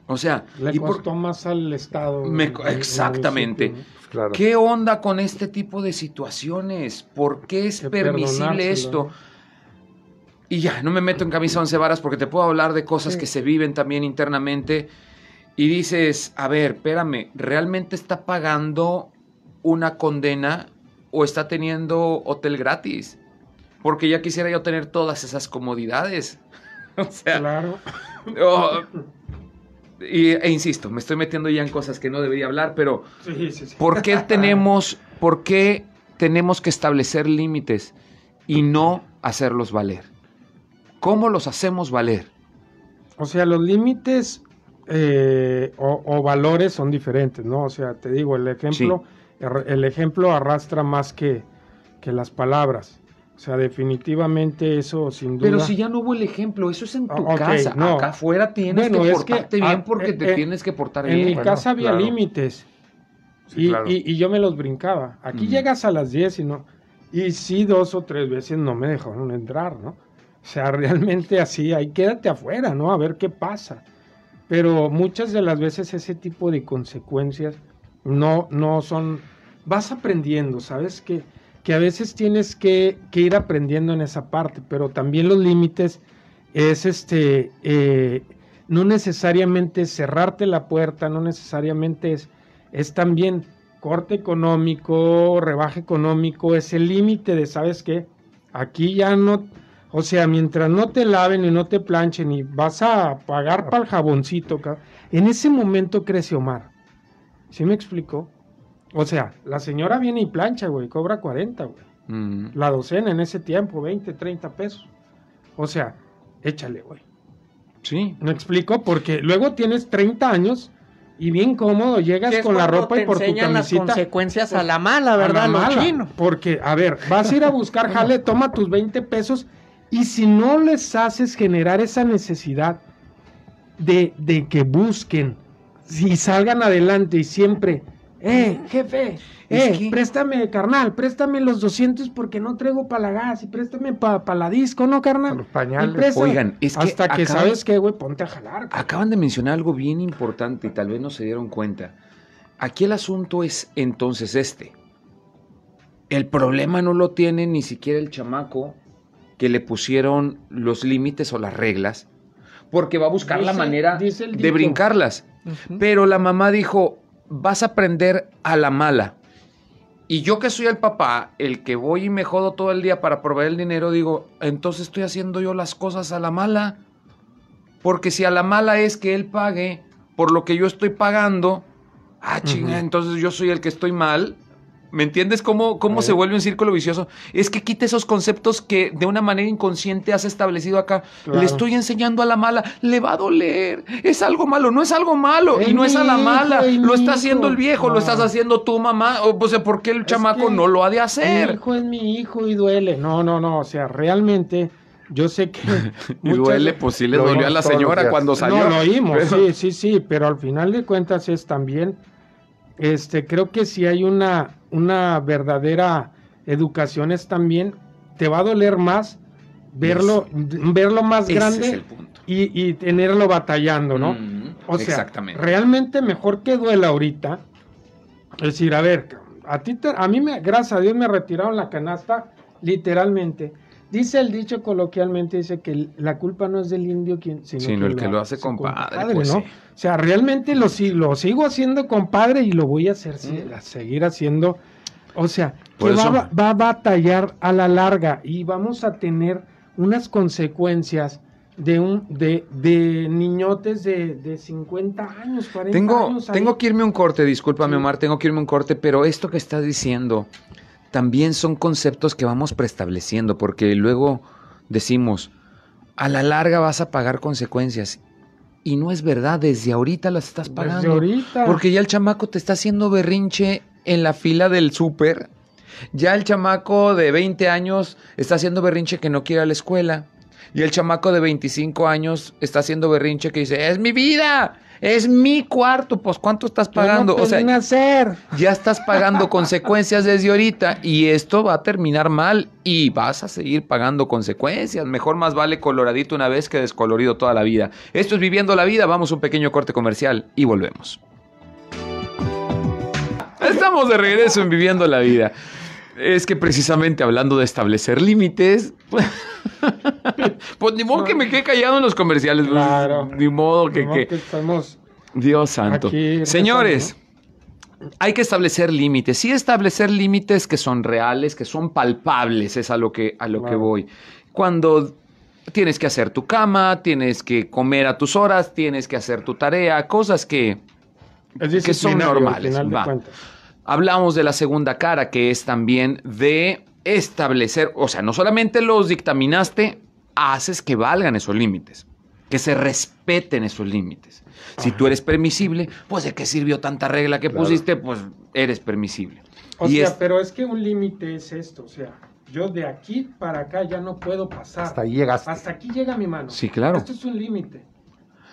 O sea, le y costó más al Estado. exactamente. ¿Qué onda con este tipo de situaciones? ¿Por qué es permisible esto? Y ya, no me meto en camisa once varas porque te puedo hablar de cosas que se viven también internamente. Y dices, a ver, espérame, ¿realmente está pagando una condena o está teniendo hotel gratis. Porque ya quisiera yo tener todas esas comodidades. o sea, claro. y, e insisto, me estoy metiendo ya en cosas que no debería hablar, pero ¿por qué tenemos, por qué tenemos que establecer límites y no hacerlos valer? ¿Cómo los hacemos valer? O sea, los límites eh, o, valores son diferentes, ¿no? O sea, te digo, el ejemplo el ejemplo arrastra más que, que las palabras. O sea, definitivamente eso sin duda. Pero si ya no hubo el ejemplo, eso es en tu ah, casa. Acá afuera tienes que portarte bien porque te tienes que portar bien. En mi casa había límites. y, y, yo me los brincaba. Aquí llegas a las 10 y no. Y sí, dos o tres veces no me dejaron entrar, ¿no? O sea, realmente así, ahí quédate afuera, ¿no? A ver qué pasa. Pero muchas de las veces ese tipo de consecuencias no, no son, vas aprendiendo, ¿sabes? Que, que a veces tienes que, ir aprendiendo en esa parte, pero también los límites es este, eh, no necesariamente cerrarte la puerta, no necesariamente es, es también corte económico, rebaja económico, es el límite de, ¿sabes qué? Aquí ya no, o sea, mientras no te laven y no te planchen y vas a pagar para el jaboncito, en ese momento crece Omar. ¿Sí me explico? O sea, la señora viene y plancha, güey, cobra 40, güey. Mm. La docena en ese tiempo, 20, 30 pesos. O sea, échale, güey. Sí. ¿Me explico? Porque luego tienes 30 años y bien cómodo llegas con la ropa y por tu camisita. las consecuencias a la mala, ¿verdad? A Porque, a ver, vas a ir a buscar jale, toma tus 20 pesos y si no les haces generar esa necesidad de, de que busquen si salgan adelante y siempre, eh, jefe, eh, préstame, carnal, préstame los 200 porque no traigo para la gas y préstame para la disco, ¿no, carnal? los pañales. Oigan, es que hasta que sabes que, güey, ponte a jalar. Acaban de mencionar algo bien importante y tal vez no se dieron cuenta. Aquí el asunto es entonces este. El problema no lo tiene ni siquiera el chamaco que le pusieron los límites o las reglas, porque va a buscar la manera de brincarlas. Pero la mamá dijo, vas a aprender a la mala. Y yo que soy el papá, el que voy y me jodo todo el día para proveer el dinero, digo, entonces estoy haciendo yo las cosas a la mala. Porque si a la mala es que él pague por lo que yo estoy pagando, ah, chinga, entonces yo soy el que estoy mal. ¿Me entiendes cómo, cómo se vuelve un círculo vicioso? Es que quita esos conceptos que de una manera inconsciente has establecido acá. Le estoy enseñando a la mala, le va a doler. Es algo malo, no es algo malo. y no es a la mala. Lo está haciendo el viejo, lo estás haciendo tu mamá. O, pues, ¿por qué el chamaco no lo ha de hacer? Mi hijo es mi hijo y duele. No, no, no. O sea, realmente yo sé que. y duele, pues sí le dolió a la señora cuando salió. No, lo oímos, sí, sí, sí. Pero al final de cuentas es también este, creo que si hay una, una verdadera educación es también, te va a doler más verlo, verlo más grande Y, tenerlo batallando, ¿no? o sea, exactamente. realmente mejor que duela ahorita. Es decir, a ver, a ti a mí me, gracias a Dios me retiraron la canasta, literalmente. Dice el dicho coloquialmente, dice que la culpa no es del indio quien, sino, el que lo hace compadre. Pues ¿no? O sea, realmente lo, lo, sigo haciendo compadre y lo voy a, hacer, mm. seguir haciendo. O sea, que va, va, a batallar a la larga y vamos a tener unas consecuencias de un de, de niñotes de, de 50 años, 40 tengo, años. Tengo que irme un corte, discúlpame Omar, tengo que irme un corte, pero esto que estás diciendo también son conceptos que vamos preestableciendo, porque luego decimos, a la larga vas a pagar consecuencias. Y no es verdad, desde ahorita las estás pagando. Desde ahorita. Porque ya el chamaco te está haciendo berrinche en la fila del súper. Ya el chamaco de 20 años está haciendo berrinche que no quiere ir a la escuela. Y el chamaco de 25 años está haciendo berrinche que dice, es mi vida, es mi cuarto, pues ¿cuánto estás pagando? o sea, hacer. ya estás pagando consecuencias desde ahorita y esto va a terminar mal y vas a seguir pagando consecuencias. Mejor más vale coloradito una vez que descolorido toda la vida. Esto es viviendo la vida, vamos a un pequeño corte comercial y volvemos. Estamos de regreso en viviendo la vida. Es que precisamente hablando de establecer límites, pues ni modo que me quede callado en los comerciales. Claro. Ni modo que... que... estamos Dios santo. Señores, hay que establecer límites. Sí establecer límites que son reales, que son palpables, es a lo que, a lo que voy. Cuando tienes que hacer tu cama, tienes que comer a tus horas, tienes que hacer tu tarea, cosas que, que son normales. Hablamos de la segunda cara, que es también de establecer, o sea, no solamente los dictaminaste, haces que valgan esos límites, que se respeten esos límites. Si tú eres permisible, pues de qué sirvió tanta regla que pusiste, pues eres permisible. O sea, pero es que un límite es esto, o sea, yo de aquí para acá ya no puedo pasar. Hasta ahí llegas. Hasta aquí llega mi mano. Sí, claro. Esto es un límite.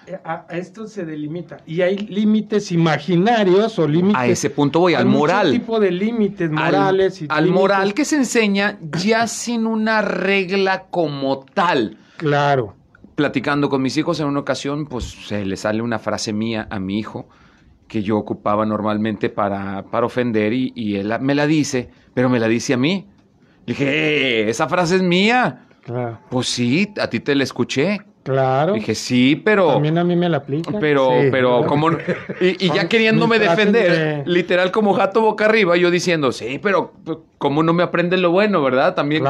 Eh, a, esto se delimita. Y hay límites imaginarios o límites. A ese punto voy, al moral. tipo de límites morales. Al, y al moral que se enseña ya sin una regla como tal. Claro. Platicando con mis hijos en una ocasión, pues se le sale una frase mía a mi hijo que yo ocupaba normalmente para, para ofender y, y él me la dice, pero me la dice a mí. Le dije, eh, esa frase es mía. Claro. Pues sí, a ti te la escuché. Claro. Dije, sí, pero. También a mí me la aplica. Pero, pero, como. Y, ya queriéndome defender, literal como gato boca arriba, yo diciendo, sí, pero pues, como no me aprende lo bueno, ¿verdad? También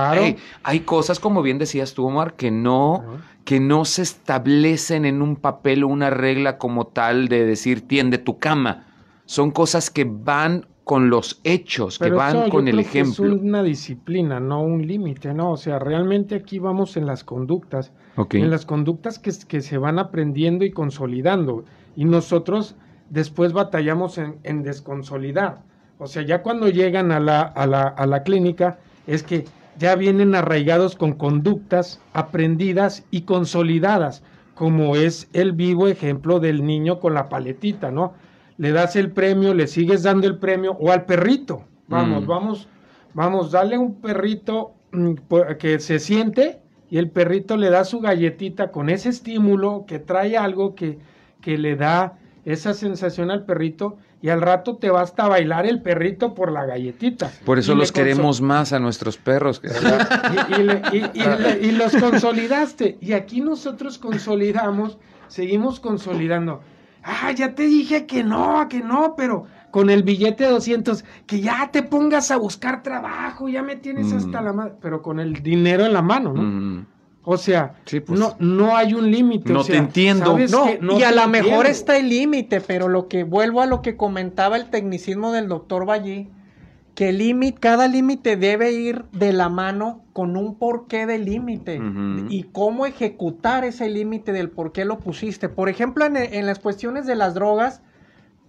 hay cosas, como bien decías tú, Omar, que no, que no se establecen en un papel o una regla como tal de decir, tiende tu cama. Son cosas que van con los hechos, que van con el ejemplo. es una disciplina, no un límite, ¿no? O sea, realmente aquí vamos en las conductas, en las conductas que, que, se van aprendiendo y consolidando. Y nosotros después batallamos en, en desconsolidar. O sea, ya cuando llegan a la, a, la, a la clínica, es que ya vienen arraigados con conductas aprendidas y consolidadas, como es el vivo ejemplo del niño con la paletita, ¿no? Le das el premio, le sigues dando el premio, o al perrito. Vamos, mm. vamos, vamos, dale un perrito mm, que se siente y el perrito le da su galletita con ese estímulo que trae algo que, que le da esa sensación al perrito y al rato te basta bailar el perrito por la galletita. Por eso los queremos más a nuestros perros. y, los consolidaste. Y aquí nosotros consolidamos, seguimos consolidando ah, ya te dije que no, que no, pero con el billete de 200, que ya te pongas a buscar trabajo, ya me tienes mm. hasta la madre, pero con el dinero en la mano, ¿no? Mm. O sea, pues. no, no hay un límite. No te entiendo. No, y a lo mejor está el límite, pero lo que vuelvo a lo que comentaba el tecnicismo del doctor Valle, que límite, cada límite debe ir de la mano con un porqué del límite y cómo ejecutar ese límite del por qué lo pusiste. Por ejemplo, en, las cuestiones de las drogas,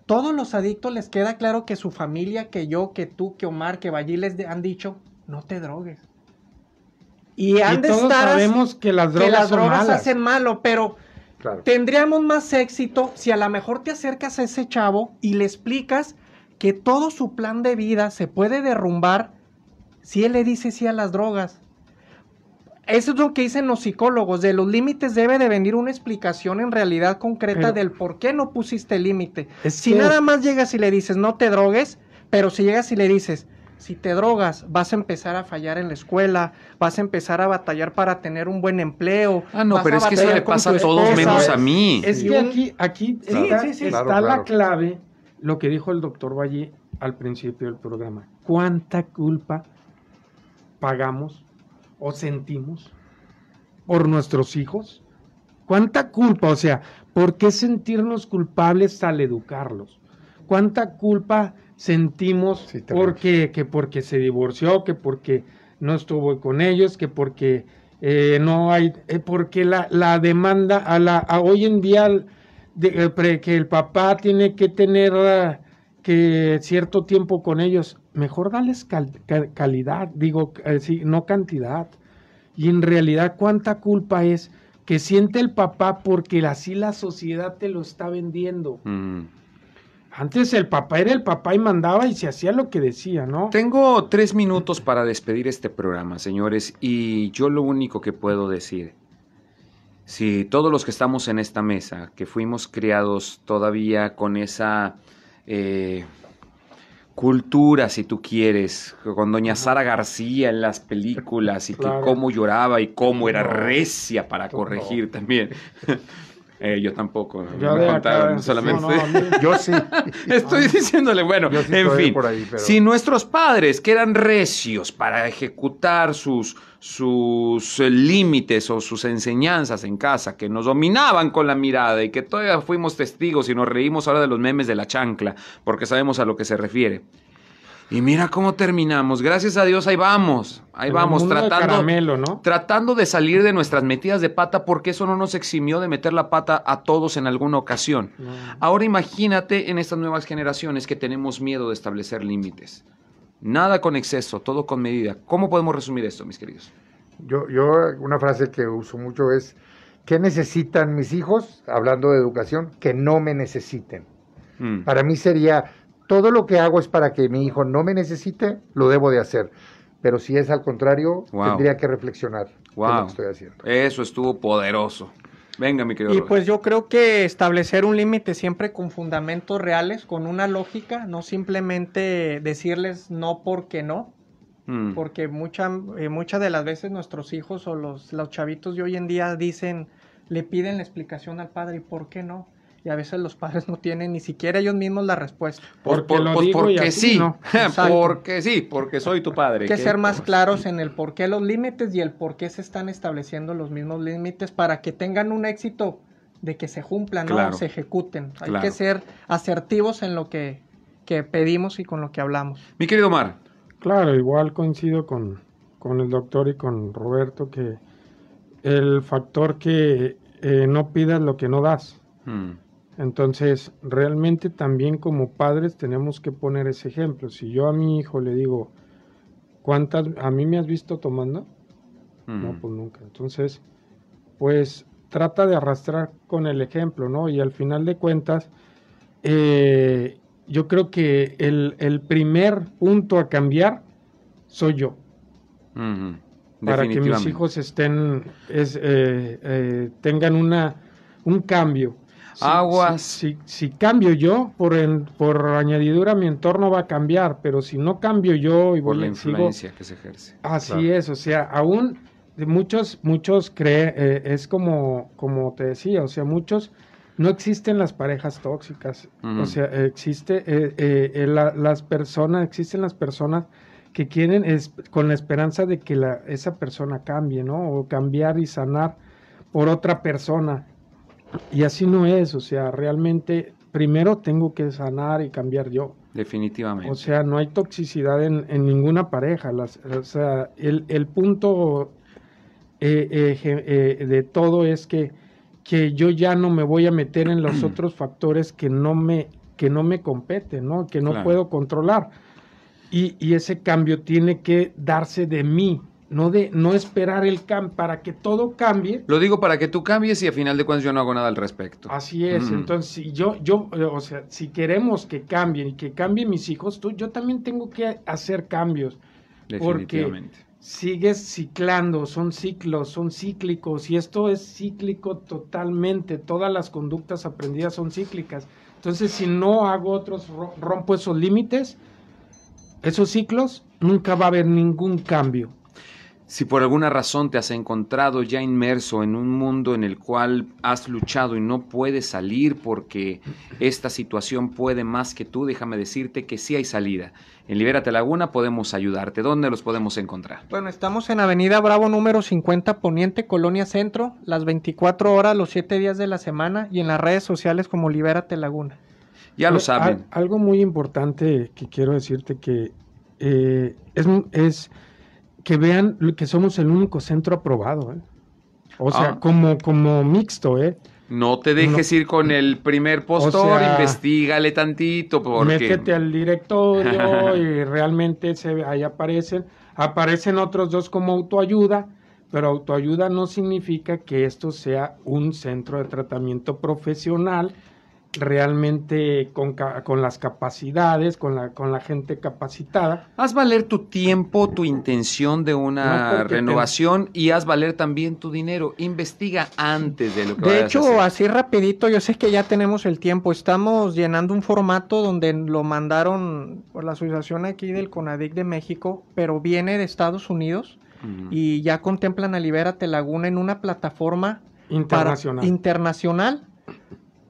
todos los adictos les queda claro que su familia, que yo, que tú, que Omar, que Ballí les han dicho, no te drogues. Y, han de todos sabemos que las drogas, hacen malo, pero tendríamos más éxito si a lo mejor te acercas a ese chavo y le explicas que todo su plan de vida se puede derrumbar si él le dice sí a las drogas. Eso es lo que dicen los psicólogos. De los límites debe de venir una explicación en realidad concreta del por qué no pusiste límite. Si nada más llegas y le dices no te drogues, pero si llegas y le dices si te drogas vas a empezar a fallar en la escuela, vas a empezar a batallar para tener un buen empleo. Ah, no, pero es que eso le pasa a todos menos a mí. Es que aquí, aquí está, la clave lo que dijo el doctor Valle al principio del programa. ¿Cuánta culpa pagamos o sentimos por nuestros hijos? ¿Cuánta culpa? O sea, ¿por qué sentirnos culpables al educarlos? ¿Cuánta culpa sentimos porque, que porque se divorció, que porque no estuvo con ellos, que porque eh, no hay, eh, porque la, la demanda a la a hoy en día de, que el papá tiene que tener que cierto tiempo con ellos, mejor darles calidad, digo, eh, no cantidad. Y en realidad, ¿cuánta culpa es que siente el papá porque así la sociedad te lo está vendiendo? Mm. Antes el papá era el papá y mandaba y se hacía lo que decía, ¿no? Tengo tres minutos para despedir este programa, señores, y yo lo único que puedo decir si todos los que estamos en esta mesa, que fuimos criados todavía con esa eh, cultura, si tú quieres, con doña Sara García en las películas y que cómo lloraba y cómo era recia para corregir también. Eh, yo tampoco. Yo me contaron solamente. yo sí. Estoy diciéndole, bueno, en fin. Si nuestros padres, que eran recios para ejecutar sus, sus eh, límites o sus enseñanzas en casa, que nos dominaban con la mirada y que todavía fuimos testigos y nos reímos ahora de los memes de la chancla, porque sabemos a lo que se refiere. Y mira cómo terminamos. Gracias a Dios, ahí vamos. Ahí vamos, tratando, tratando de salir de nuestras metidas de pata, porque eso no nos eximió de meter la pata a todos en alguna ocasión. Ahora imagínate en estas nuevas generaciones que tenemos miedo de establecer límites. Nada con exceso, todo con medida. ¿Cómo podemos resumir esto, mis queridos? Yo, yo una frase que uso mucho es, ¿qué necesitan mis hijos, hablando de educación, que no me necesiten? Mm. Para mí sería, todo lo que hago es para que mi hijo no me necesite, lo debo de hacer. Pero si es al contrario, tendría que reflexionar lo que estoy haciendo. Eso estuvo poderoso. Venga, mi querido. Y pues yo creo que establecer un límite siempre con fundamentos reales, con una lógica, no simplemente decirles no porque no, mm. porque mucha, eh, muchas de las veces nuestros hijos o los, los chavitos de hoy en día dicen, le piden la explicación al padre, ¿y por qué no? Y a veces los padres no tienen ni siquiera ellos mismos la respuesta. Por, por, pues porque sí, porque sí, porque soy tu padre. Hay que ser más claros en el por qué los límites y el por qué se están estableciendo los mismos límites para que tengan un éxito de que se cumplan, ¿no? se ejecuten. Hay que ser asertivos en lo que, que, pedimos y con lo que hablamos. Mi querido Mar. Claro, igual coincido con, con el doctor y con Roberto que el factor que eh, no pidas lo que no das. Hmm. Entonces, realmente también como padres tenemos que poner ese ejemplo. Si yo a mi hijo le digo, ¿cuántas, a mí me has visto tomando? No, pues nunca. Entonces, pues trata de arrastrar con el ejemplo, ¿no? Y al final de cuentas, eh, yo creo que el, primer punto a cambiar soy yo. Para que mis hijos estén, es, eh, eh, tengan una, un cambio aguas. Si, si, cambio yo, por, por añadidura mi entorno va a cambiar, pero si no cambio yo y por la influencia que se ejerce. Así es, o sea, aún muchos, muchos creen, eh, es como, como te decía, o sea, muchos no existen las parejas tóxicas, o sea, existe eh, eh, las personas, existen las personas que quieren es, con la esperanza de que la, esa persona cambie, ¿no? O cambiar y sanar por otra persona. Y así no es, o sea, realmente primero tengo que sanar y cambiar yo. Definitivamente. O sea, no hay toxicidad en, ninguna pareja. o sea, el, punto eh, eh, eh, de todo es que, que yo ya no me voy a meter en los otros factores que no me, que no me competen, ¿no? que no puedo controlar. Y, y, ese cambio tiene que darse de mí, no de no esperar el cambio para que todo cambie. Lo digo para que tú cambies y a final de cuentas yo no hago nada al respecto. Así es, entonces si yo yo o sea, si queremos que cambien y que cambien mis hijos, tú yo también tengo que hacer cambios. Porque sigues ciclando, son ciclos, son cíclicos y esto es cíclico totalmente, todas las conductas aprendidas son cíclicas. Entonces, si no hago otros rompo esos límites, esos ciclos, nunca va a haber ningún cambio. Si por alguna razón te has encontrado ya inmerso en un mundo en el cual has luchado y no puedes salir porque esta situación puede más que tú, déjame decirte que sí hay salida. En Libérate Laguna podemos ayudarte. ¿Dónde los podemos encontrar? Bueno, estamos en Avenida Bravo número 50 Poniente, Colonia Centro, las 24 horas, los 7 días de la semana y en las redes sociales como Libérate Laguna. Ya lo saben. algo muy importante que quiero decirte que eh, es, es que vean que somos el único centro aprobado, ¿eh? O sea, ah. como, como mixto, ¿eh? No te dejes ir con el primer postor, investigale tantito. Porque... Métete al directorio y realmente se, ahí aparecen. Aparecen otros dos como autoayuda, pero autoayuda no significa que esto sea un centro de tratamiento profesional realmente con, con, las capacidades, con la, con la gente capacitada. Haz valer tu tiempo, tu intención de una renovación y haz valer también tu dinero. Investiga antes de lo que De hecho, así rapidito, yo sé que ya tenemos el tiempo. Estamos llenando un formato donde lo mandaron por la asociación aquí del CONADIC de México, pero viene de Estados Unidos y ya contemplan a Libérate Laguna en una plataforma internacional. internacional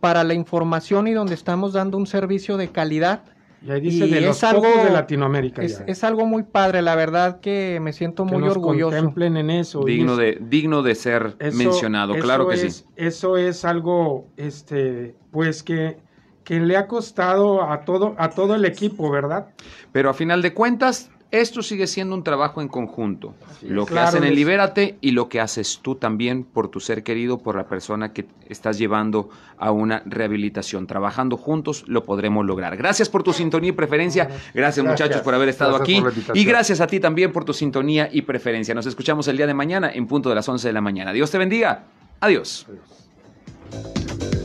para la información y donde estamos dando un servicio de calidad. Y ahí dice de los algo, de Latinoamérica. Es, algo muy padre, la verdad que me siento muy orgulloso. Contemplen en eso. Digno, de, digno de ser mencionado, claro que sí. Eso es algo, este, pues que, que le ha costado a todo, a todo el equipo, ¿verdad? Pero a final de cuentas, esto sigue siendo un trabajo en conjunto. lo que hacen en Libérate y lo que haces tú también por tu ser querido, por la persona que estás llevando a una rehabilitación. Trabajando juntos lo podremos lograr. Gracias por tu sintonía y preferencia. Gracias, muchachos por haber estado aquí. Y gracias a ti también por tu sintonía y preferencia. Nos escuchamos el día de mañana en punto de las 11 de la mañana. Dios te bendiga. Adiós. Adiós.